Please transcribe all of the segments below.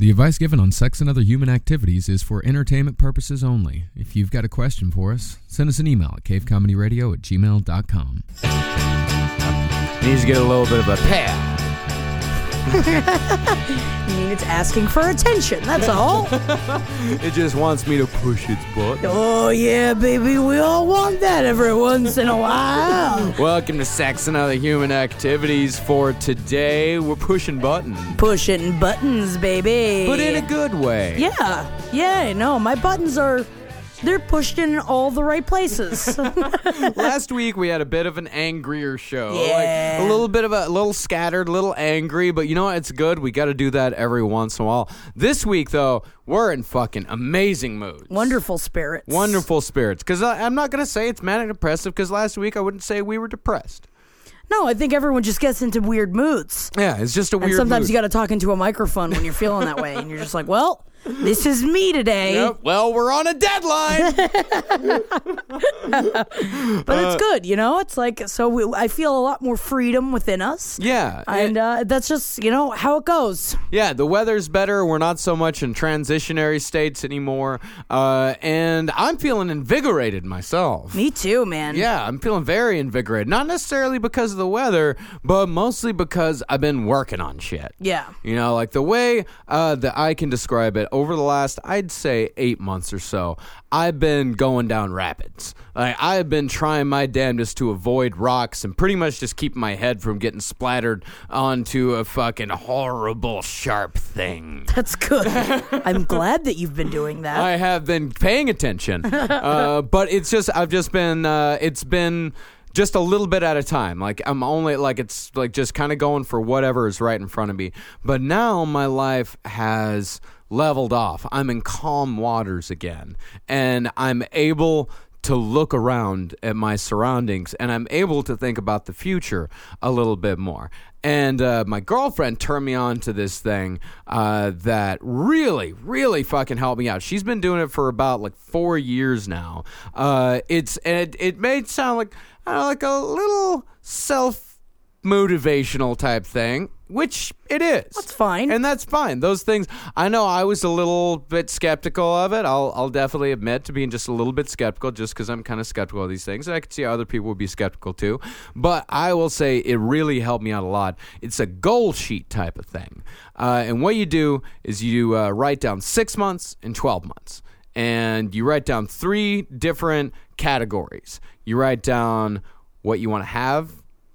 The advice given on sex and other human activities is for entertainment purposes only. If you've got a question for us, send us an email at cavecomedyradio at gmail.com. Needs to get a little bit of a pat. I mean, it's asking for attention. That's all. It just wants me to push its butt. oh yeah, baby, we all want that every once in a while. Welcome to Sex and Other Human Activities. For today, we're pushing buttons, Pushing buttons, baby. but in a good way. Yeah, yeah, no, my buttons are. They're pushed in all the right places. Last week we had a bit of an angrier show. Yeah. Like a little bit of a, a little scattered, a little angry, but you know what? It's good. We got to do that every once in a while. This week though, we're in fucking amazing moods. Wonderful spirits. Wonderful spirits. Because I'm not going to say it's manic depressive because last week I wouldn't say we were depressed. No, I think everyone just gets into weird moods. Yeah, it's just a And weird sometimes mood. you got to talk into a microphone when you're feeling that way, and you're just like, "Well, this is me today." Yep, Well, we're on a deadline. But Uh, it's good, you know. It's like so. We, I feel a lot more freedom within us. yeah. And uh, that's just you know how it goes. Yeah, the weather's better. We're not so much in transitionary states anymore. Uh, and I'm feeling invigorated myself. Me too, man. Yeah, I'm feeling very invigorated. Not necessarily because of the weather, but mostly because I've been working on shit. Yeah. You know, like the way uh, that I can describe it, over the last, I'd say, eight months or so, I've been going down rapids. Like, I've been trying my damnedest to avoid rocks and pretty much just keep my head from getting splattered onto a fucking horrible, sharp thing. That's good. I'm glad that you've been doing that. I have been paying attention, uh, but it's just I've just been uh, it's been just a little bit at a time. Like I'm only like it's like just kind of going for whatever is right in front of me. But now my life has leveled off. I'm in calm waters again, and I'm able to look around at my surroundings and I'm able to think about the future a little bit more. And uh, my girlfriend turned me on to this thing uh, that really, really fucking helped me out. She's been doing it for about like four years now. Uh, it's and it, it may sound like know, like a little self motivational type thing, which it is. That's fine. And that's fine. Those things, I know I was a little bit skeptical of it. I'll, I'll definitely admit to being just a little bit skeptical just because I'm kind of skeptical of these things. And I could see how other people would be skeptical too. But I will say it really helped me out a lot. It's a goal sheet type of thing. Uh, and what you do is you uh, write down six months and 12 months. And you write down three different categories. You write down what you want to have,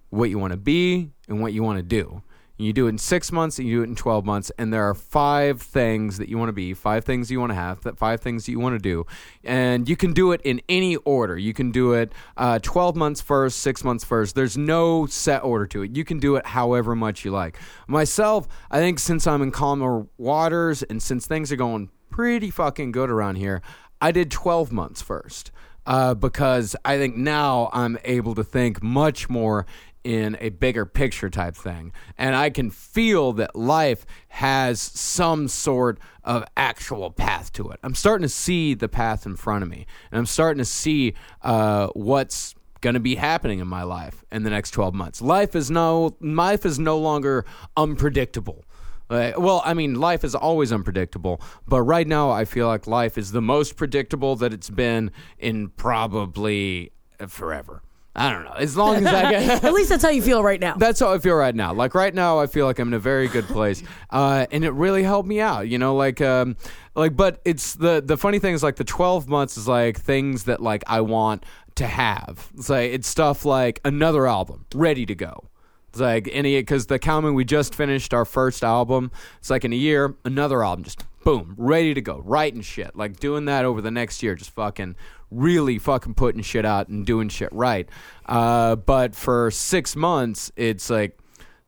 what you want to be, and what you want to do. You do it in six months and you do it in 12 months. And there are five things that you want to be, five things you want to have, that five things that you want to do. And you can do it in any order. You can do it uh, 12 months first, six months first. There's no set order to it. You can do it however much you like. Myself, I think since I'm in calmer waters and since things are going pretty fucking good around here, I did 12 months first. Uh, because I think now I'm able to think much more in a bigger picture type thing. And I can feel that life has some sort of actual path to it. I'm starting to see the path in front of me. And I'm starting to see uh, what's going to be happening in my life in the next 12 months. Life is no life is no longer unpredictable. Uh, well, I mean, life is always unpredictable, but right now I feel like life is the most predictable that it's been in probably forever. I don't know. As long as I get. At least that's how you feel right now. That's how I feel right now. Like right now, I feel like I'm in a very good place, uh, and it really helped me out. You know, like, um, like, but it's the the funny thing is like the 12 months is like things that like I want to have. It's like it's stuff like another album ready to go. It's like any because the Calvin we just finished our first album. It's like in a year, another album just boom, ready to go, writing shit. Like doing that over the next year, just fucking really fucking putting shit out and doing shit right. Uh, but for six months, it's like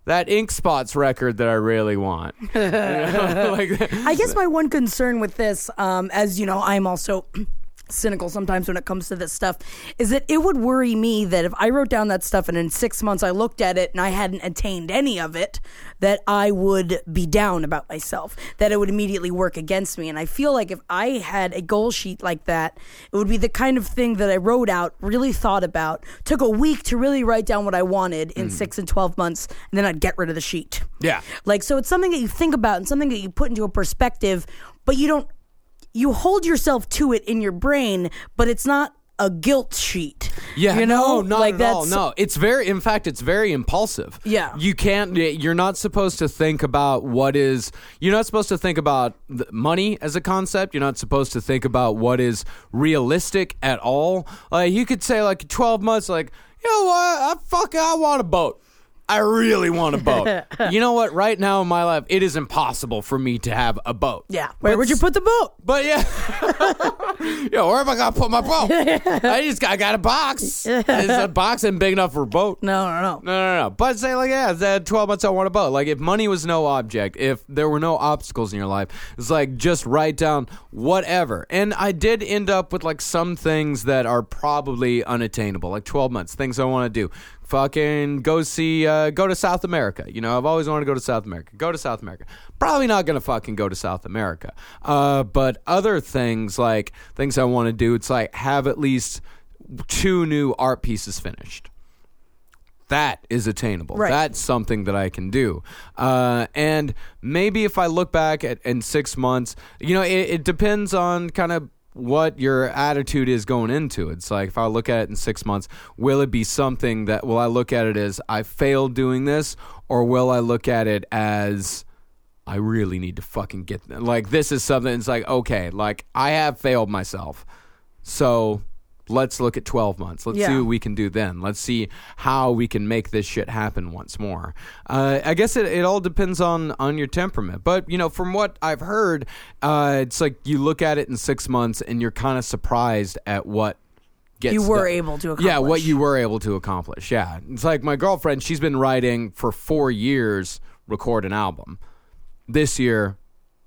that Ink Spots record that I really want. You know, like, I guess my one concern with this, um, as you know, I'm also cynical sometimes when it comes to this stuff is that it would worry me that if I wrote down that stuff and in six months I looked at it and I hadn't attained any of it, that I would be down about myself, that it would immediately work against me. And I feel like if I had a goal sheet like that, it would be the kind of thing that I wrote out, really thought about, took a week to really write down what I wanted in mm-hmm. six and 12 months, and then I'd get rid of the sheet. Yeah. Like, so it's something that you think about and something that you put into a perspective, but you don't, you hold yourself to it in your brain, but it's not a guilt sheet. Yeah, You know? no, not like at all. No, it's very. In fact, it's very impulsive. Yeah. you can't. You're not supposed to think about what is. You're not supposed to think about money as a concept. You're not supposed to think about what is realistic at all. Like you could say, like 12 months. Like you know what? I fuck. I want a boat. I really want a boat. you know what? Right now in my life, it is impossible for me to have a boat. Yeah. Where But would you put the boat? but yeah, yeah. Where am I gonna put my boat? I just got, I got a box. It's a box and big enough for a boat. No, no, no. No, no, no. But say like, yeah, that twelve months I want a boat. Like, if money was no object, if there were no obstacles in your life, it's like just write down whatever. And I did end up with like some things that are probably unattainable, like twelve months, things I want to do. Fucking go see, uh, go to South America. You know, I've always wanted to go to South America. Go to South America. Probably not gonna fucking go to South America. Uh, but other things like things I want to do, it's like have at least two new art pieces finished that is attainable. Right. That's something that I can do. Uh, and maybe if I look back at in six months, you know, it, it depends on kind of what your attitude is going into. It's like if I look at it in six months, will it be something that will I look at it as I failed doing this, or will I look at it as I really need to fucking get like this is something. It's like okay, like I have failed myself, so let's look at 12 months. Let's see what we can do then. Let's see how we can make this shit happen once more. Uh, I guess it, it all depends on on your temperament. But you know, from what I've heard, uh, it's like you look at it in six months and you're kind of surprised at what. You were done. able to accomplish. Yeah, what you were able to accomplish. Yeah, it's like my girlfriend. She's been writing for four years, record an album. This year,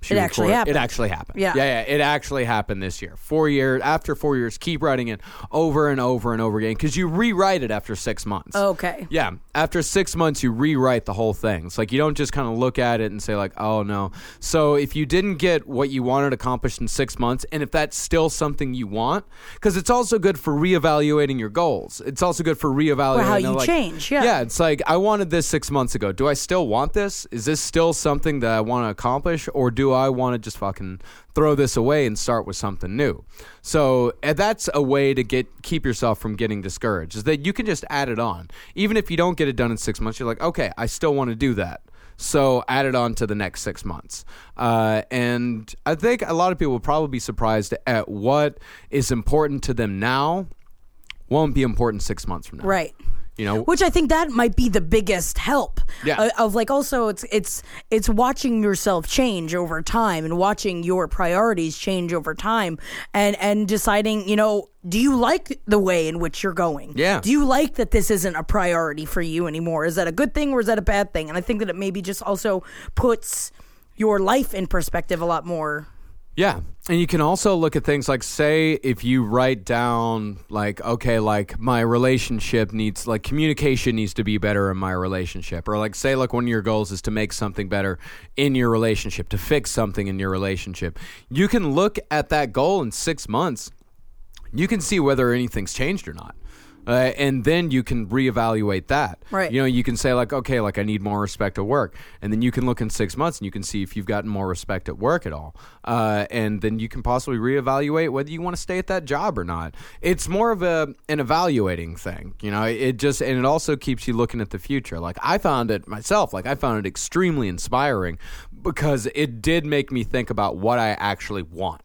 she It actually happened. It actually happened. Yeah. yeah, yeah. It actually happened this year. Four years after four years, keep writing it over and over and over again because you rewrite it after six months. Okay. Yeah, after six months, you rewrite the whole thing. It's like you don't just kind of look at it and say like, "Oh no." So if you didn't get what you wanted accomplished in six months, and if that's still something you want, because it's also good for reevaluating your goals. It's also good for reevaluating Or how you like- change, yeah. yeah. It's like I wanted this six months ago. Do I still want this? Is this still something that I want to accomplish, or do I want to just fucking throw this away and start with something new? So and that's a way to get keep yourself from getting discouraged. Is that you can just add it on, even if you don't get it done in six months. You're like, okay, I still want to do that. So add it on to the next six months. Uh, and I think a lot of people will probably be surprised at what is important to them now won't be important six months from now. Right. You know, Which I think that might be the biggest help. Yeah. uh, of like also it's it's it's watching yourself change over time and watching your priorities change over time and and deciding, you know, do you like the way in which you're going? Yeah. Do you like that this isn't a priority for you anymore? Is that a good thing or is that a bad thing? And I think that it maybe just also puts your life in perspective a lot more. Yeah. And you can also look at things like, say, if you write down, like, okay, like my relationship needs, like, communication needs to be better in my relationship. Or, like, say, like, one of your goals is to make something better in your relationship, to fix something in your relationship. You can look at that goal in six months. You can see whether anything's changed or not. Uh, and then you can reevaluate that. Right. You know, you can say like, okay, like I need more respect at work, and then you can look in six months and you can see if you've gotten more respect at work at all, uh, and then you can possibly reevaluate whether you want to stay at that job or not. It's more of a an evaluating thing, you know. It just and it also keeps you looking at the future. Like I found it myself, like I found it extremely inspiring because it did make me think about what I actually want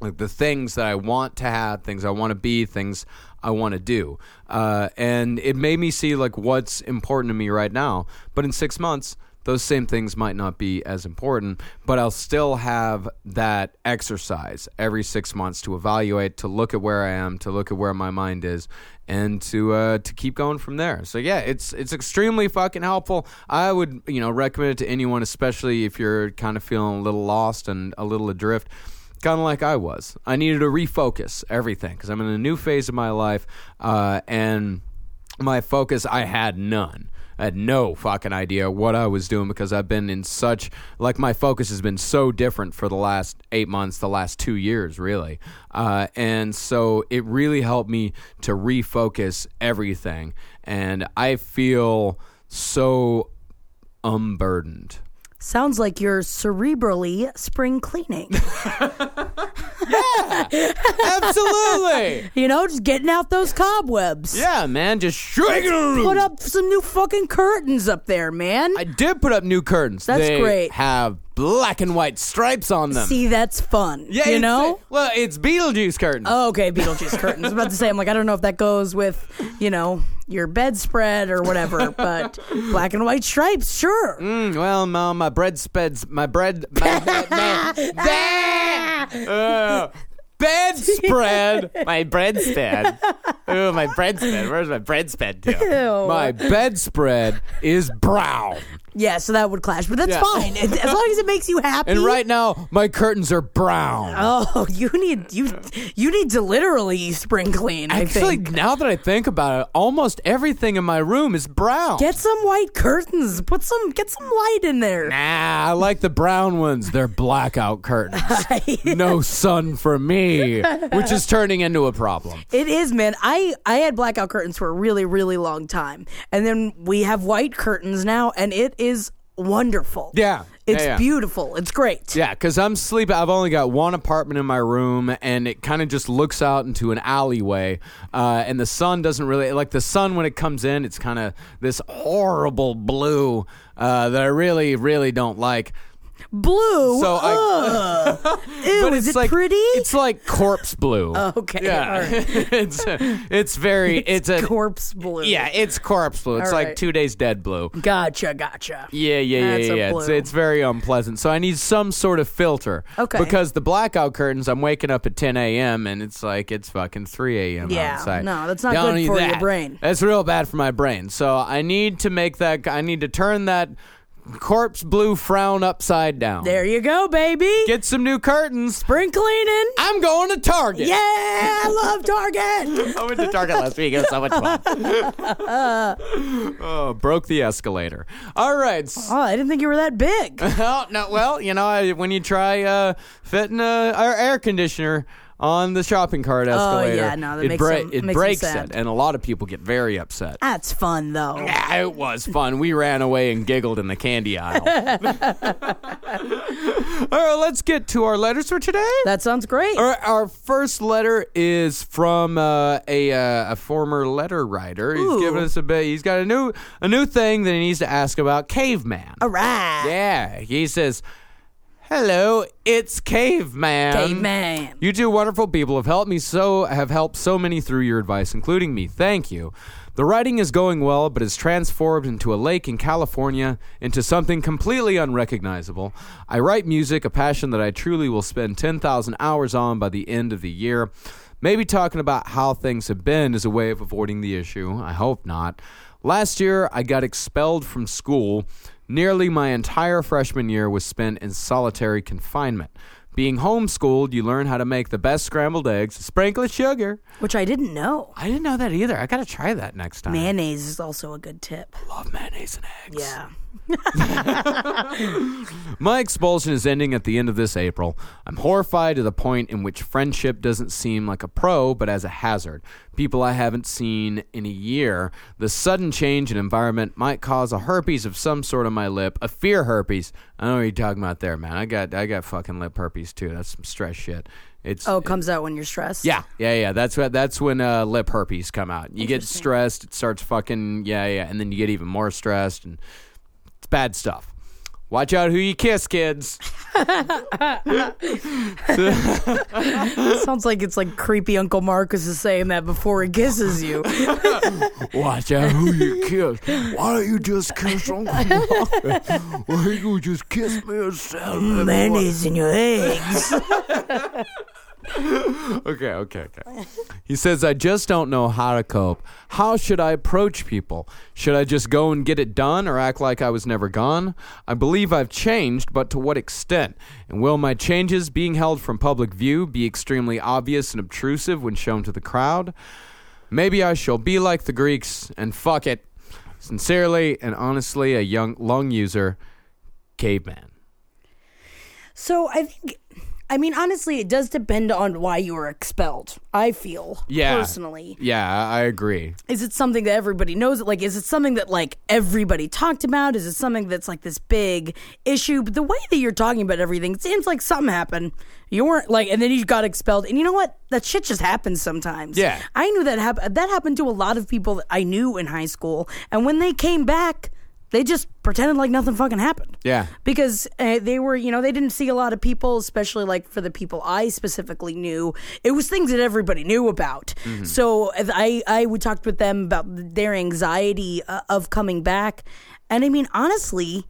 like the things that I want to have, things I want to be, things I want to do. Uh, and it made me see like what's important to me right now. But in six months, those same things might not be as important, but I'll still have that exercise every six months to evaluate, to look at where I am, to look at where my mind is, and to uh, to keep going from there. So yeah, it's it's extremely fucking helpful. I would you know recommend it to anyone, especially if you're kind of feeling a little lost and a little adrift kind of like I was. I needed to refocus everything because I'm in a new phase of my life, uh, and my focus I had none. I had no fucking idea what I was doing because I've been in such like my focus has been so different for the last eight months, the last two years, really, uh, and so it really helped me to refocus everything, and I feel so unburdened. Sounds like you're cerebrally spring cleaning. Yeah, absolutely. you know, just getting out those cobwebs. yeah, man, just shaking. Put up some new fucking curtains up there, man. I did put up new curtains. That's They great. Have black and white stripes on them. See, that's fun. yeah, you it's- know? Well, it's Beetlejuice curtains. Oh, okay, Beetlejuice curtains. I was about to say, I'm like, I don't know if that goes with, you know, your bedspread or whatever, but black and white stripes, sure. Mm, well, no, my bread spreads. My bread. My, my, my, uh, bedspread. My breadspread. Oh, my breadspread. Where's my breadspread to? My bedspread is brown. Yeah, so that would clash, but that's Yeah. fine. As as long as it makes you happy. And right now, my curtains are brown. Oh, you need you you need to literally spring clean. I Actually, think. now that I think about it, almost everything in my room is brown. Get some white curtains. Put some get some light in there. Nah, I like the brown ones. They're blackout curtains. no sun for me, which is turning into a problem. It is, man. I I had blackout curtains for a really really long time, and then we have white curtains now, and it is wonderful. Yeah. It's yeah, yeah. beautiful. It's great. Yeah, because I'm sleeping. I've only got one apartment in my room, and it kind of just looks out into an alleyway. Uh, and the sun doesn't really like the sun when it comes in. It's kind of this horrible blue uh, that I really, really don't like. Blue. So I- Ew, But is it's it like pretty? it's like corpse blue. okay. yeah, all right. it's it's very it's, a corpse blue. yeah it's corpse blue. It's All like right. two days dead blue. Gotcha. Gotcha. Yeah, yeah, That's yeah, a yeah. It's, blue. it's very unpleasant. So I need some sort of filter. Okay. Because the blackout curtains, I'm waking up at 10 a.m. and it's like it's fucking 3 a.m. Yeah, outside. no, that's not Don't good for your brain. That's real bad for my brain. So I need to make that. I need to turn that corpse blue frown upside down. There you go, baby. Get some new curtains. spring cleaning. I'm going to Target. Yeah, I love Target. I went to Target last week. It was so much fun. oh, broke the escalator. All right. Oh, I didn't think you were that big. Oh, no, well, you know, I, when you try uh, fitting a, a air conditioner on the shopping cart escalator, Oh, yeah, no, that it, makes them- it makes them breaks sad. it, and a lot of people get very upset. That's fun though. Yeah, it was fun. We ran away and giggled in the candy aisle. All right, let's get to our letters for today. That sounds great. Our, our first letter is from uh, a uh, a former letter writer. He's giving us a bit. He's got a new a new thing that he needs to ask about caveman. All right. Yeah, he says, "Hello, it's Caveman." Caveman. You two wonderful people have helped me so have helped so many through your advice, including me. Thank you. The writing is going well, but is transformed into a lake in California into something completely unrecognizable. I write music, a passion that I truly will spend 10,000 hours on by the end of the year. Maybe talking about how things have been is a way of avoiding the issue. I hope not. Last year, I got expelled from school. Nearly my entire freshman year was spent in solitary confinement. Being homeschooled, you learn how to make the best scrambled eggs, sprinkle of sugar. Which I didn't know. I didn't know that either. I gotta try that next time. Mayonnaise is also a good tip. love mayonnaise and eggs. Yeah. My expulsion is ending at the end of this April. I'm horrified to the point in which friendship doesn't seem like a pro, but as a hazard. People I haven't seen in a year. The sudden change in environment might cause a herpes of some sort on my lip, a fear herpes. I know what you're talking about there, man. I got I got fucking lip herpes too. That's some stress shit. It's Oh, it comes out when you're stressed. Yeah, yeah, yeah. That's what. That's when uh, lip herpes come out. You get stressed. It starts fucking. Yeah, yeah. And then you get even more stressed, and bad stuff. Watch out who you kiss, kids. Sounds like it's like creepy Uncle Marcus is saying that before he kisses you. Watch out who you kiss. Why don't you just kiss Uncle Mark? Why don't you just kiss me instead? Mayonnaise in your eggs. okay, okay, okay. He says, I just don't know how to cope. How should I approach people? Should I just go and get it done or act like I was never gone? I believe I've changed, but to what extent? And will my changes, being held from public view, be extremely obvious and obtrusive when shown to the crowd? Maybe I shall be like the Greeks and fuck it. Sincerely and honestly, a young lung user, caveman. So I think, I mean, honestly, it does depend on why you were expelled. I feel Yeah. personally. Yeah, I agree. Is it something that everybody knows? Like, is it something that like everybody talked about? Is it something that's like this big issue? But the way that you're talking about everything, it seems like something happened. You weren't like, and then you got expelled. And you know what? That shit just happens sometimes. Yeah. I knew that happened. That happened to a lot of people that I knew in high school. And when they came back, they just pretended like nothing fucking happened. Yeah. because uh, they were you know they didn't see a lot of people especially like for the people i specifically knew. It was things that everybody knew about. So i i would talk with them about their anxiety uh, of coming back. And i mean honestly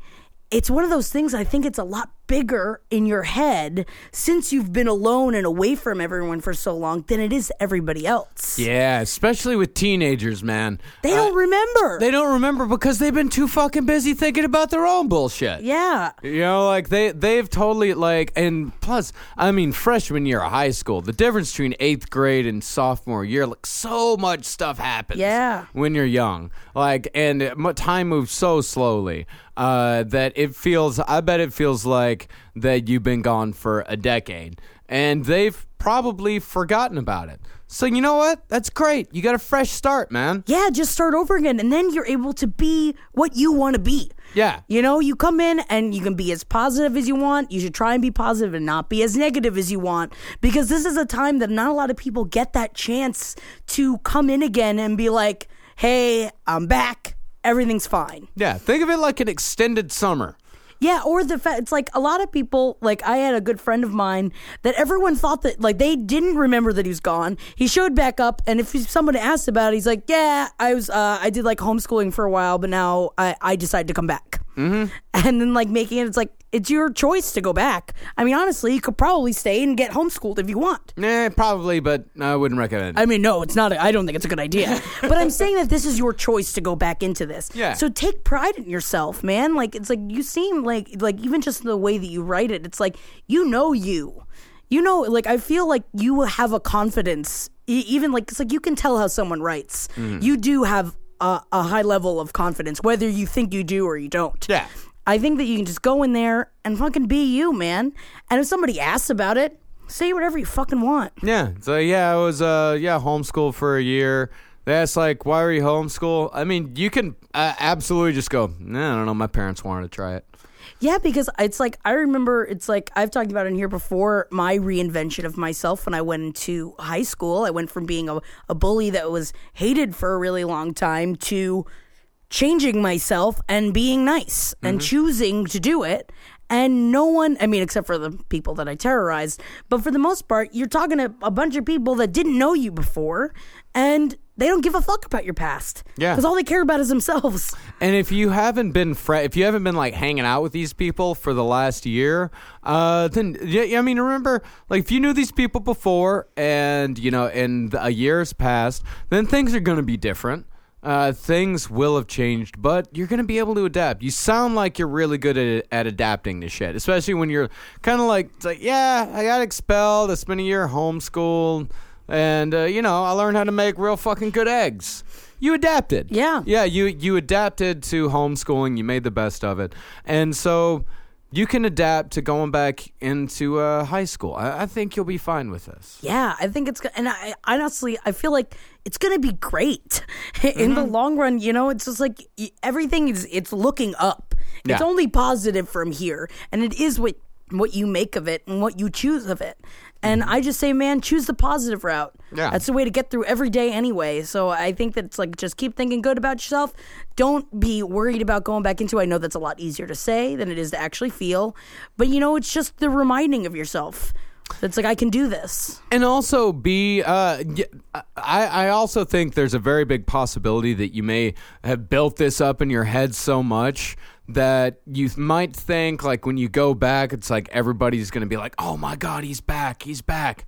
it's one of those things i think it's a lot bigger in your head since you've been alone and away from everyone for so long than it is everybody else Yeah, especially with teenagers, man. they don't remember They don't remember because they've been too fucking busy thinking about their own bullshit. yeah You know, like they they've totally like and plus, I mean, freshman year of high school, the difference between eighth grade and sophomore year, like so much stuff happens. Yeah. when you're young, like and time moves so slowly uh, that it feels. I bet it feels like that you've been gone for a decade, and they've probably forgotten about it. So you know what? That's great. You got a fresh start, man. yeah, just start over again. And then you're able to be what you want to be. Yeah. You know, you come in and you can be as positive as you want. You should try and be positive and not be as negative as you want. Because this is a time that not a lot of people get that chance to come in again and be like, hey, I'm back. Everything's fine. Yeah, think of it like an extended summer. Yeah, or the fact it's like a lot of people, like I had a good friend of mine that everyone thought that like they didn't remember that he was gone. He showed back up, and if someone asked about it, he's like, "Yeah, I was, uh, I did like homeschooling for a while, but now I, I decided to come back." Mm-hmm. And then like making it, it's like it's your choice to go back. I mean, honestly, you could probably stay and get homeschooled if you want. Nah, probably, but I wouldn't recommend it. I mean, no, it's not. I don't think it's a good idea. but I'm saying that this is your choice to go back into this. Yeah. So take pride in yourself, man. Like it's like you seem like like even just the way that you write it, it's like you know you. You know, like I feel like you have a confidence. Even like it's like you can tell how someone writes. Mm. You do have a, a high level of confidence, whether you think you do or you don't. Yeah. I think that you can just go in there and fucking be you, man. And if somebody asks about it, say whatever you fucking want. yeah, so yeah, I was uh yeah homeschooled for a year. They asked like, why are you homeschool? I mean, you can uh, absolutely just go. Nah, I don't know. My parents wanted to try it. Yeah, because it's like I remember it's like I've talked about it in here before my reinvention of myself when I went into high school. I went from being a, a bully that was hated for a really long time to changing myself and being nice and mm-hmm. choosing to do it. And no one, I mean, except for the people that I terrorized, but for the most part, you're talking to a bunch of people that didn't know you before and they don't give a fuck about your past. Yeah. Because all they care about is themselves. And if you haven't been fre- if you haven't been like hanging out with these people for the last year, uh, then yeah, I mean, remember, like if you knew these people before, and you know, and a year's passed, then things are going to be different. Uh, things will have changed, but you're going to be able to adapt. You sound like you're really good at, at adapting to shit, especially when you're kind of like, it's like, yeah, I got expelled. I spent a year homeschooled, and uh, you know, I learned how to make real fucking good eggs. You adapted. Yeah. Yeah, you you adapted to homeschooling. You made the best of it, and so you can adapt to going back into uh, high school. I, I think you'll be fine with this. Yeah, I think it's go- and I honestly I feel like it's gonna be great in the long run. You know, it's just like everything is it's looking up. It's only positive from here, and it is what what you make of it and what you choose of it. And I just say, man, choose the positive route. Yeah. that's the way to get through every day anyway. So I think that it's like just keep thinking good about yourself. Don't be worried about going back into. I know that's a lot easier to say than it is to actually feel, but you know, it's just the reminding of yourself. It's like I can do this. And also be, uh, I, I also think there's a very big possibility that you may have built this up in your head so much that you might think like when you go back, it's like everybody's going to be like, oh my God, he's back, he's back.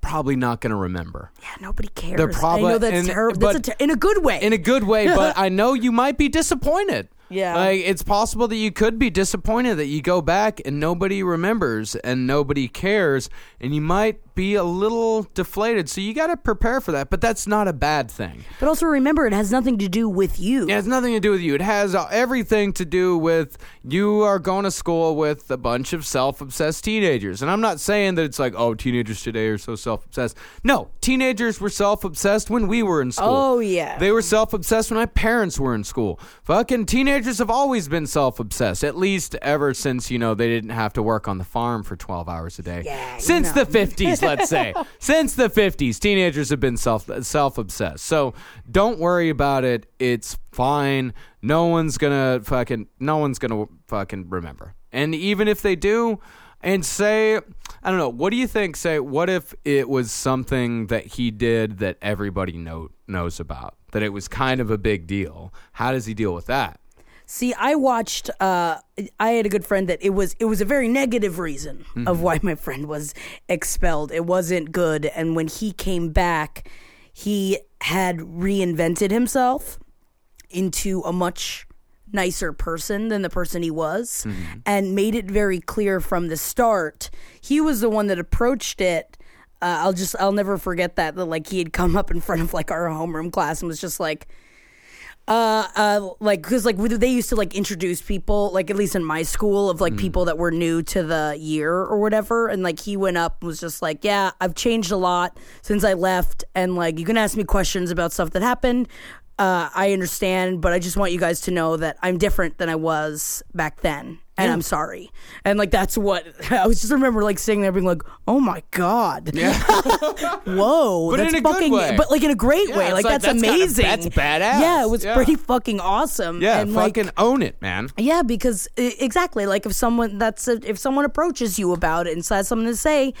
probably not going to remember. Yeah, nobody cares. They're probably- I know that's terrible. but- That's a ter- in a good way. in a good way, but I know you might be disappointed. Yeah. Like it's possible that you could be disappointed that you go back and nobody remembers and nobody cares and you might be a little deflated. So you got to prepare for that, but that's not a bad thing. but also remember, it has nothing to do with you. It has nothing to do with you. It has everything to do with you are going to school with a bunch of self-obsessed teenagers. And I'm not saying that it's like, oh, teenagers today are so self-obsessed. No, teenagers were self-obsessed when we were in school. Oh, yeah. They were self-obsessed when my parents were in school. Fucking teenagers have always been self-obsessed, at least ever since, you know, they didn't have to work on the farm for 12 hours a day. Yeah, since the 50s, let's say. Since the 50s, teenagers have been self self-obsessed. So, don't worry about it. It's fine. No one's going to fucking no one's going to fucking remember. And even if they do, and say, I don't know, what do you think? Say, what if it was something that he did that everybody know, knows about? That it was kind of a big deal. How does he deal with that? See, I watched. Uh, I had a good friend that it was. It was a very negative reason of why my friend was expelled. It wasn't good, and when he came back, he had reinvented himself into a much nicer person than the person he was, and made it very clear from the start. He was the one that approached it. Uh, I'll just. I'll never forget that. That like he had come up in front of like our homeroom class and was just like uh, uh, like because like they used to like introduce people, like at least in my school, of like people that were new to the year or whatever, and like he went up and was just like, "Yeah, I've changed a lot since I left, and like you can ask me questions about stuff that happened. Uh, I understand, but I just want you guys to know that I'm different than I was back then." And I'm sorry, and like that's what I was just remember like sitting there being like, "Oh my god, Yeah. whoa, But that's in a good way. but like in a great Yeah, way, like, like, that's, that's amazing, that's badass. Yeah, it was Yeah. pretty fucking awesome. Yeah, and like, fucking own it, man. yeah, because exactly, like if someone that's a, if someone approaches you about it and has something to say,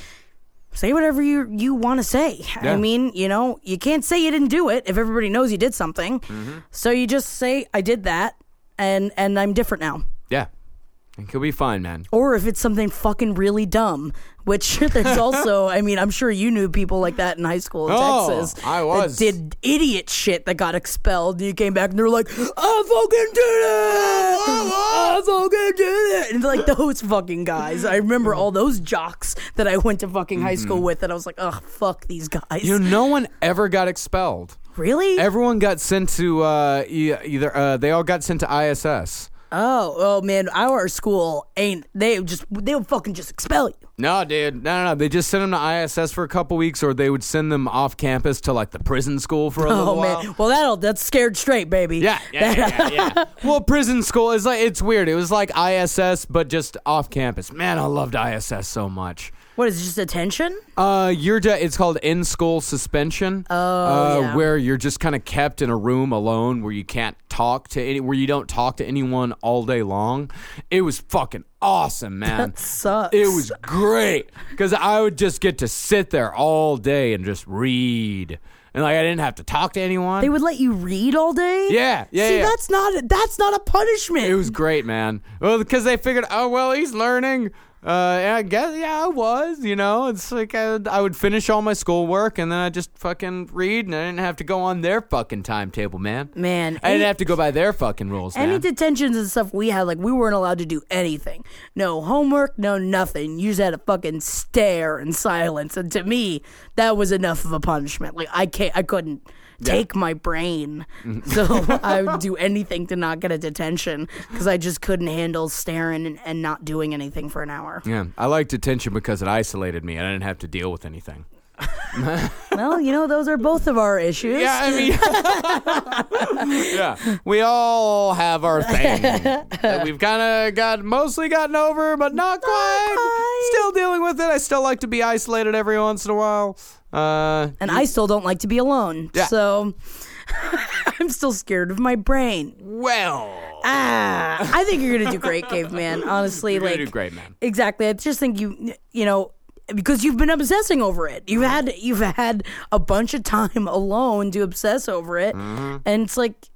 say whatever you you want to say. Yeah. I mean, you know, you can't say you didn't do it if everybody knows you did something. Mm-hmm. So you just say I did that, and and I'm different now. Yeah. Could be fine, man. Or if it's something fucking really dumb, which there's also, I mean, I'm sure you knew people like that in high school in Oh, Texas. I was. did idiot shit that got expelled. And you came back and they're like, I fucking did it! I fucking did it! And like those fucking guys. I remember all those jocks that I went to fucking high school with that I was like, ugh, fuck these guys. Mm-hmm. You know, no one ever got expelled. really? Everyone got sent to uh, either. Uh, they all got sent to ISS. Oh, oh man, our school ain't, they just, they'll fucking just expel you. No, dude. No, no, no. They just sent them to ISS for a couple weeks, or they would send them off campus to like the prison school for a little Oh while. man, well that'll, that's scared straight, baby. Yeah, yeah, yeah, yeah, yeah. well, prison school is like it's weird. It was like ISS, but just off campus. Man, I loved ISS so much. What is it, just attention? Uh, you're de- it's called in school suspension. Oh, uh, yeah. where you're just kind of kept in a room alone, where you can't talk to any, where you don't talk to anyone all day long. It was fucking awesome, man. sucks. It was great because I would just get to sit there all day and just read, and like I didn't have to talk to anyone. They would let you read all day. Yeah, yeah, See, yeah. that's not that's not a punishment. It was great, man. Well, because they figured, oh well, he's learning. Uh, I guess yeah, I was. You know, it's like I would, I would finish all my schoolwork and then I just fucking read, and I didn't have to go on their fucking timetable, man. Man, I any- didn't have to go by their fucking rules, Any man. detentions and stuff we had, like we weren't allowed to do anything. No homework, no nothing. You just had to fucking stare in silence. And to me, that was enough of a punishment. Like I can't, I couldn't take my brain, mm. so I would do anything to not get a detention because I just couldn't handle staring and, and not doing anything for an hour. yeah, I liked detention because it isolated me. And I didn't have to deal with anything. well, you know, those are both of our issues. Yeah, I mean, yeah, we all have our thing that we've kind of got mostly gotten over, but not quite. quite. Still dealing with it. I still like to be isolated every once in a while. Uh, and I still don't like to be alone. Yeah. So I'm still scared of my brain. well, Ah, I think you're gonna do great, caveman. Honestly, you're like do great, man. exactly. I just think you, you know, because you've been obsessing over it. You've had you've had a bunch of time alone to obsess over it, and it's like,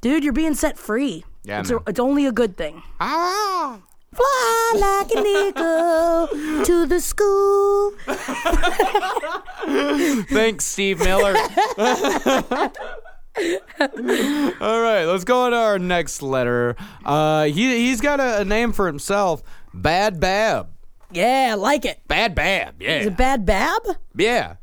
dude, you're being set free. Yeah, it's, a, it's only a good thing. Ah, Fly like an eagle to the school. Thanks, Steve Miller. All right, let's go on to our next letter. Uh, he he's got a, a name for himself. Bad Bab. Yeah, I like it. Bad Bab. Yeah. Is it Bad Bab? Yeah.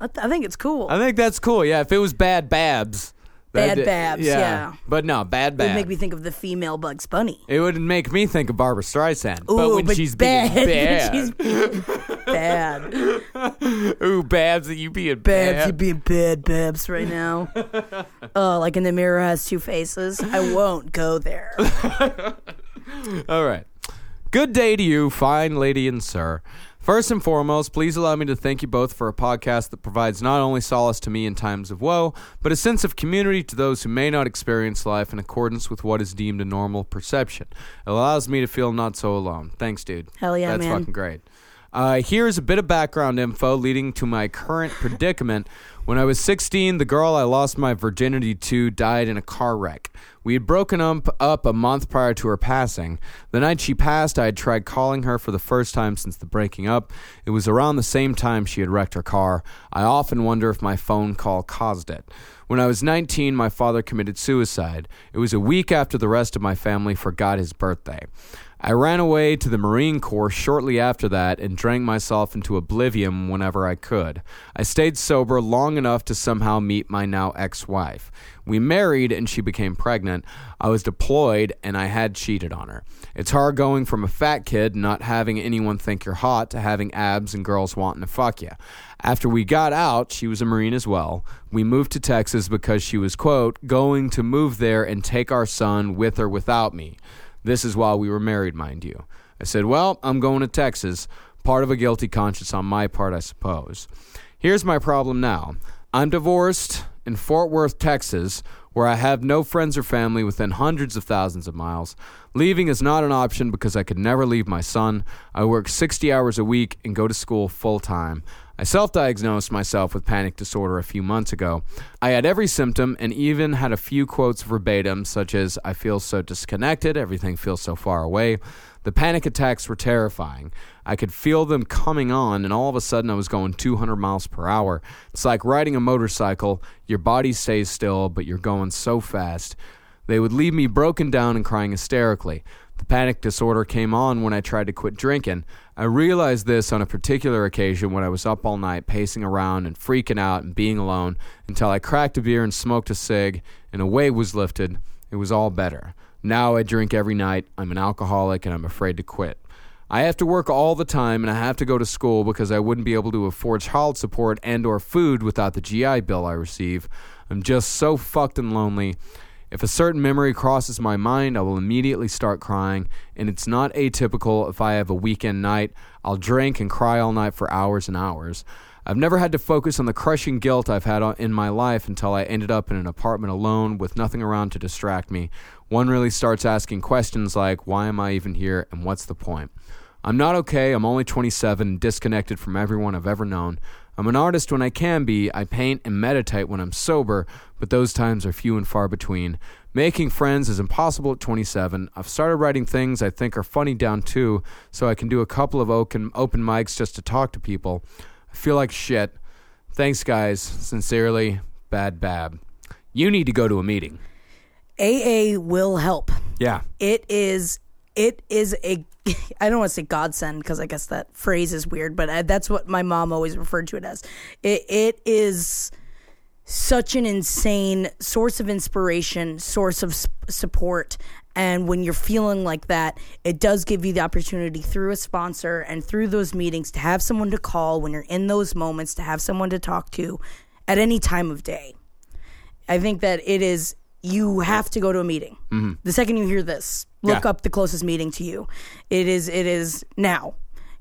I, th- I think it's cool. I think that's cool. Yeah. If it was Bad Babs. Bad Babs, yeah. But no, Bad Babs. it would make me think of the female Bugs Bunny. it would make me think of Barbra Streisand. Ooh, but when she's bad. being bad. she's being bad. Ooh, Babs, you being bad. Babs, you being bad, Babs, right now. oh, like in the mirror has two faces. I won't go there. All right. Good day to you, fine lady and sir. First and foremost, please allow me to thank you both for a podcast that provides not only solace to me in times of woe, but a sense of community to those who may not experience life in accordance with what is deemed a normal perception. It allows me to feel not so alone. Thanks, dude. Hell yeah, That's man. fucking great. Uh, here's a bit of background info leading to my current predicament. When I was 16, the girl I lost my virginity to died in a car wreck. We had broken up, up a month prior to her passing. The night she passed, I had tried calling her for the first time since the breaking up. It was around the same time she had wrecked her car. I often wonder if my phone call caused it. When I was 19, my father committed suicide. It was a week after the rest of my family forgot his birthday. I ran away to the Marine Corps shortly after that and drank myself into oblivion whenever I could. I stayed sober long enough to somehow meet my now ex wife. We married and she became pregnant. I was deployed and I had cheated on her. It's hard going from a fat kid not having anyone think you're hot to having abs and girls wanting to fuck you. After we got out, she was a Marine as well. We moved to Texas because she was, quote, going to move there and take our son with or without me. This is while we were married, mind you. I said, Well, I'm going to Texas. Part of a guilty conscience on my part, I suppose. Here's my problem now I'm divorced in Fort Worth, Texas, where I have no friends or family within hundreds of thousands of miles. Leaving is not an option because I could never leave my son. I work 60 hours a week and go to school full time. I self diagnosed myself with panic disorder a few months ago. I had every symptom and even had a few quotes verbatim, such as, I feel so disconnected, everything feels so far away. The panic attacks were terrifying. I could feel them coming on, and all of a sudden I was going 200 miles per hour. It's like riding a motorcycle. Your body stays still, but you're going so fast. They would leave me broken down and crying hysterically. The panic disorder came on when I tried to quit drinking. I realized this on a particular occasion when I was up all night pacing around and freaking out and being alone until I cracked a beer and smoked a cig, and a weight was lifted. It was all better. Now I drink every night. I'm an alcoholic and I'm afraid to quit. I have to work all the time and I have to go to school because I wouldn't be able to afford child support and or food without the GI bill I receive. I'm just so fucked and lonely. If a certain memory crosses my mind, I will immediately start crying, and it's not atypical if I have a weekend night. I'll drink and cry all night for hours and hours. I've never had to focus on the crushing guilt I've had in my life until I ended up in an apartment alone with nothing around to distract me. One really starts asking questions like, why am I even here and what's the point? I'm not okay. I'm only 27, disconnected from everyone I've ever known. I'm an artist when I can be. I paint and meditate when I'm sober, but those times are few and far between. Making friends is impossible at 27. I've started writing things I think are funny down too, so I can do a couple of open, open mics just to talk to people. I feel like shit. Thanks, guys. Sincerely, Bad Bab. You need to go to a meeting. AA will help. Yeah. It is. It is a. I don't want to say godsend because I guess that phrase is weird, but I, that's what my mom always referred to it as. It, it is such an insane source of inspiration, source of s- support. And when you're feeling like that, it does give you the opportunity through a sponsor and through those meetings to have someone to call when you're in those moments, to have someone to talk to at any time of day. I think that it is, you have to go to a meeting. Mm-hmm. The second you hear this, look Yeah. up the closest meeting to you. It is, it is now.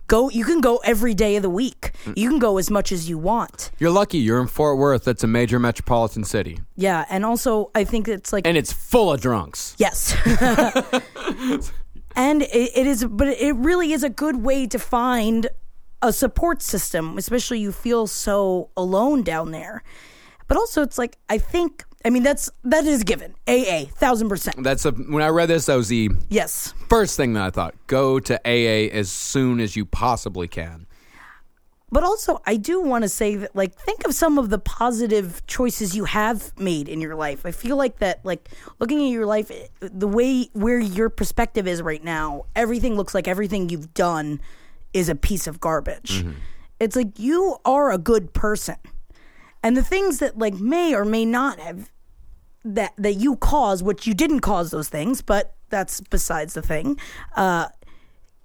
Go, you can go every day of the week. You can go as much as you want. You're lucky you're in Fort Worth. That's a major metropolitan city. Yeah, and also I think it's like And it's full of drunks. yes, and it, it is, but it really is a good way to find a support system, especially you feel so alone down there. But also, it's like I think I mean, that's that is given. AA, thousand percent. That's a, when I read this, that was the Yes. first thing that I thought. Go to AA as soon as you possibly can. But also, I do want to say that, like, think of some of the positive choices you have made in your life. I feel like that, like, looking at your life, the way where your perspective is right now, everything looks like everything you've done is a piece of garbage. Mm-hmm. It's like you are a good person. And the things that, like, may or may not have that that you cause, which you didn't cause those things, but that's besides the thing. Uh,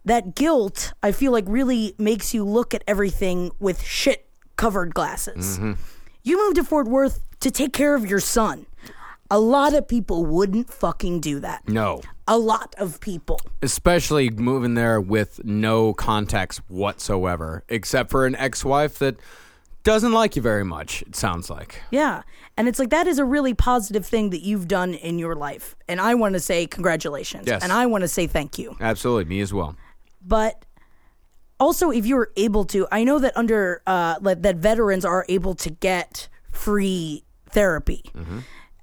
that guilt, I feel like, really makes you look at everything with shit covered glasses. You moved to Fort Worth to take care of your son. A lot of people wouldn't fucking do that. No. A lot of people. Especially moving there with no context whatsoever, except for an ex wife that doesn't like you very much, it sounds like. Yeah. And it's like that is a really positive thing that you've done in your life. And I want to say congratulations. Yes. And I want to say thank you. Absolutely. Me as well. but also if you're able to i know that under uh like that veterans are able to get free therapy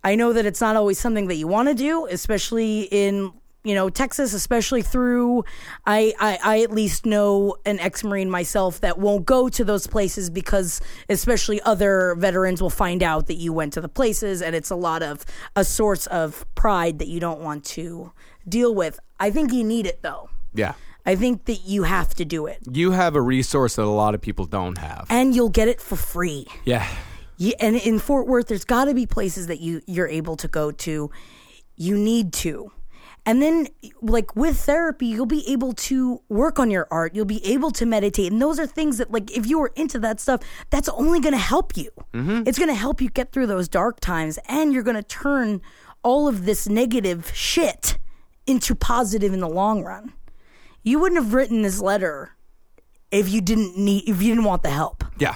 i know that it's not always something that you want to do especially in you know texas especially through I, I i at least know an ex-marine myself that won't go to those places because especially other veterans will find out that you went to the places and it's a lot of a source of pride that you don't want to deal with i think you need it though Yeah. I think that you have to do it. You have a resource that a lot of people don't have. And you'll get it for free. Yeah. You, and in Fort Worth, there's got to be places that you, you're able to go to. You need to. And then, like with therapy, you'll be able to work on your art. You'll be able to meditate. And those are things that, like, if you were into that stuff, that's only going to help you. Mm-hmm. It's going to help you get through those dark times. And you're going to turn all of this negative shit into positive in the long run. You wouldn't have written this letter if you didn't need, if you didn't want the help. Yeah.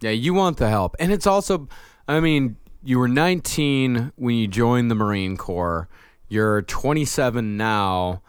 Yeah, you want the help. And it's also, I mean, you were 19 when you joined the Marine Corps. You're 27 now.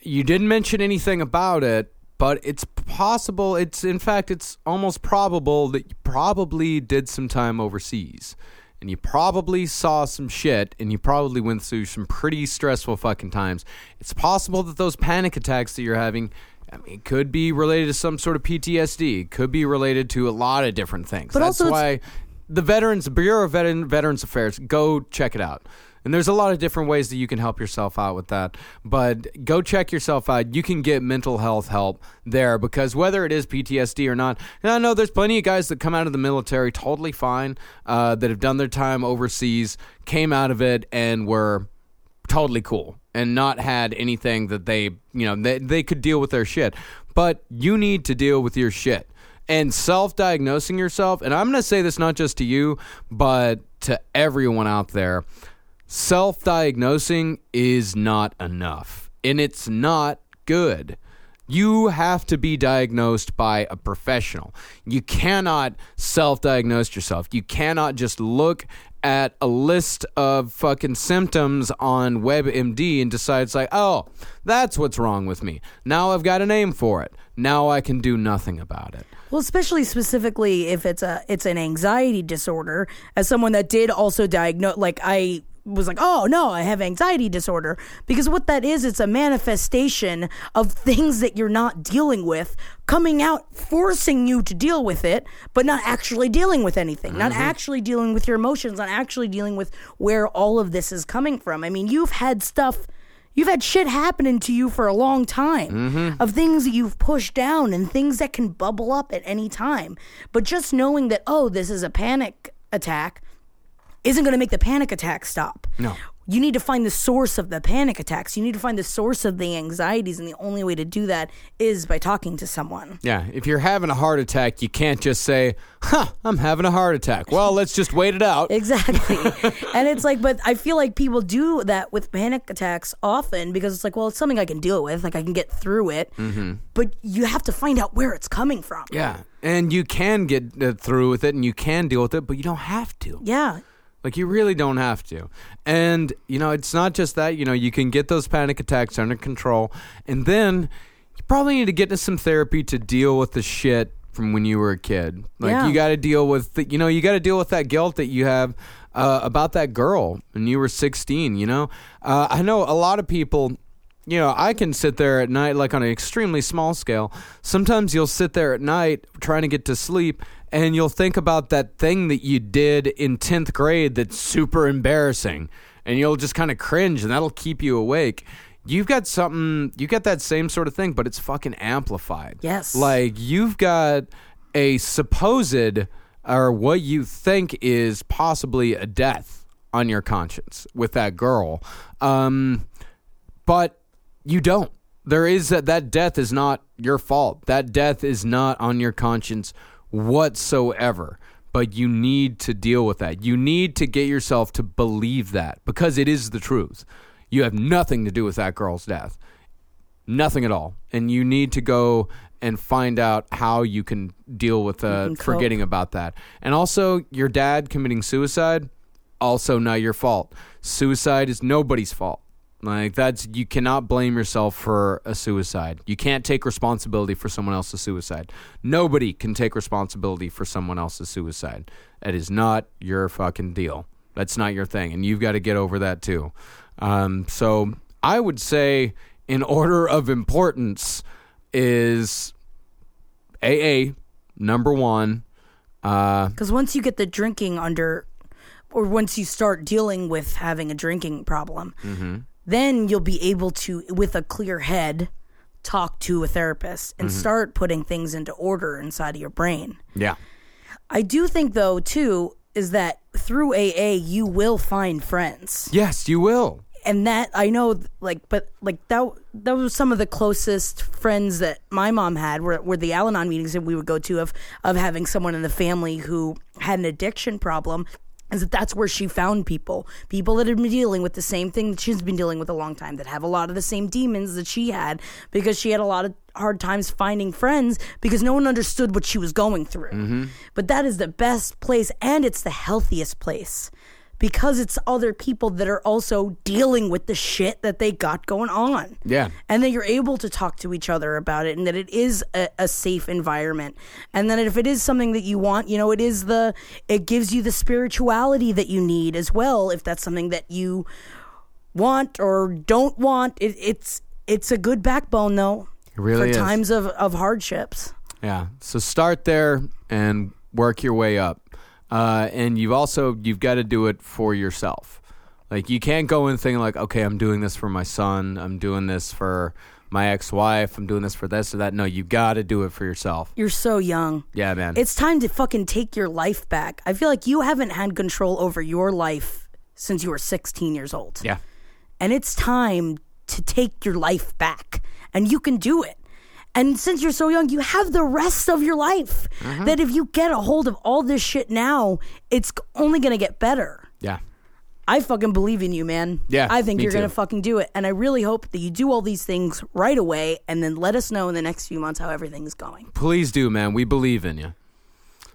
You didn't mention anything about it, but it's possible, it's in fact, it's almost probable that you probably did some time overseas. And you probably saw some shit and you probably went through some pretty stressful fucking times. It's possible that those panic attacks that you're having I mean, it could be related to some sort of PTSD. It could be related to a lot of different things. But That's also why the Veterans Bureau of Veteran, Veterans Affairs, go check it out. And there's a lot of different ways that you can help yourself out with that. But go check yourself out. You can get mental health help there because whether it is PTSD or not, I know there's plenty of guys that come out of the military totally fine, uh, that have done their time overseas, came out of it, and were totally cool and not had anything that they you know they, they could deal with their shit but you need to deal with your shit and self-diagnosing yourself and i'm going to say this not just to you but to everyone out there self-diagnosing is not enough and it's not good you have to be diagnosed by a professional. You cannot self diagnose yourself. You cannot just look at a list of fucking symptoms on WebMD and decide it's like, oh, that's what's wrong with me. Now I've got a name for it. Now I can do nothing about it. Well, especially specifically if it's a it's an anxiety disorder. As someone that did also diagnose, like I was like, oh no, I have anxiety disorder because what that is, it's a manifestation of things that you're not dealing with coming out, forcing you to deal with it, but not actually dealing with anything, not mm-hmm. actually dealing with your emotions, not actually dealing with where all of this is coming from. I mean, you've had stuff. You've had shit happening to you for a long time mm-hmm. of things that you've pushed down and things that can bubble up at any time. But just knowing that, oh, this is a panic attack isn't going to make the panic attack stop. No. You need to find the source of the panic attacks. You need to find the source of the anxieties. And the only way to do that is by talking to someone. Yeah, if you're having a heart attack, you can't just say, huh, I'm having a heart attack. Well, let's just wait it out. Exactly. and it's like, but I feel like people do that with panic attacks often because it's like, well, it's something I can deal with. Like I can get through it. Mm-hmm. But you have to find out where it's coming from. Yeah, and you can get uh, through with it and you can deal with it, but you don't have to. Yeah. Like you really don't have to. And you know, it's not just that, you know, you can get those panic attacks under control and then you probably need to get into some therapy to deal with the shit from when you were a kid. Like Yeah. you got to deal with the, you know, you got to deal with that guilt that you have uh, about that girl when you were 16. You know, uh, I know a lot of people. You know, I can sit there at night, like on an extremely small scale. Sometimes you'll sit there at night trying to get to sleep, and you'll think about that thing that you did in 10th grade that's super embarrassing, and you'll just kind of cringe, and that'll keep you awake. You've got something, you got that same sort of thing, but it's fucking amplified. Yes. Like, you've got a supposed or what you think is possibly a death on your conscience with that girl. Um, but you don't. There is that that death is not your fault. That death is not on your conscience whatsoever. But you need to deal with that. You need to get yourself to believe that because it is the truth. You have nothing to do with that girl's death. Nothing at all. And you need to go and find out how you can deal with uh, can forgetting about that. And also, your dad committing suicide, also not your fault. Suicide is nobody's fault. Like that's you cannot blame yourself for a suicide. You can't take responsibility for someone else's suicide. Nobody can take responsibility for someone else's suicide. That is not your fucking deal. That's not your thing, and you've got to get over that too. Um, so I would say, in order of importance, is AA number one. Uh, Because once you get the drinking under, or once you start dealing with having a drinking problem, Mm-hmm. Then you'll be able to, with a clear head, talk to a therapist and Mm-hmm. start putting things into order inside of your brain. yeah, I do think, though, too, is that through AA, you will find friends. yes, you will. and that I know, like, but like that that was some of the closest friends that my mom had were, were the Al-Anon meetings that we would go to of of having someone in the family who had an addiction problem. Is that that's where she found people, people that had been dealing with the same thing that she's been dealing with a long time, that have a lot of the same demons that she had, because she had a lot of hard times finding friends because no one understood what she was going through. Mm-hmm. But that is the best place, and it's the healthiest place because it's other people that are also dealing with the shit that they got going on. Yeah. And that you're able to talk to each other about it and that it is a, a safe environment. And then if it is something that you want, you know, it is the, it gives you the spirituality that you need as well. If that's something that you want or don't want, it, it's, it's a good backbone though. It really for is. times of, of hardships. Yeah. So start there and work your way up. Uh, and you've also you've got to do it for yourself. Like you can't go in thinking like, okay, I'm doing this for my son. I'm doing this for my ex-wife. I'm doing this for this or that. No, you got to do it for yourself. You're so young. Yeah, man. It's time to fucking take your life back. I feel like you haven't had control over your life since you were 16 years old. yeah. And it's time to take your life back. And you can do it. And since you're so young, you have the rest of your life. Mm-hmm. That if you get a hold of all this shit now, it's only going to get better. Yeah. I fucking believe in you, man. Yeah, I think you're going to fucking do it. And I really hope that you do all these things right away and then let us know in the next few months how everything's going. Please do, man. We believe in you.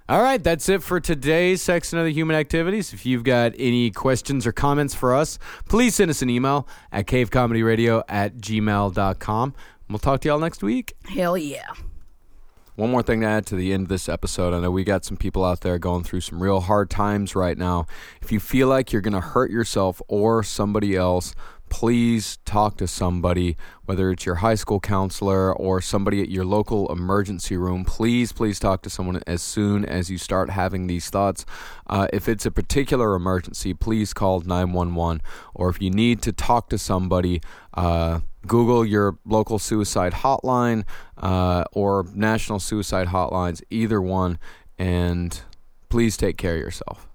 All right, that's it for today's Sex and Other Human Activities. If you've got any questions or comments for us, please send us an email at cavecomedyradio at gmail.com. We'll talk to y'all next week. Hell yeah. One more thing to add to the end of this episode. I know we got some people out there going through some real hard times right now. If you feel like you're going to hurt yourself or somebody else, please talk to somebody, whether it's your high school counselor or somebody at your local emergency room. Please, please talk to someone as soon as you start having these thoughts. Uh, if it's a particular emergency, please call 911. Or if you need to talk to somebody, uh, Google your local suicide hotline uh, or national suicide hotlines, either one, and please take care of yourself.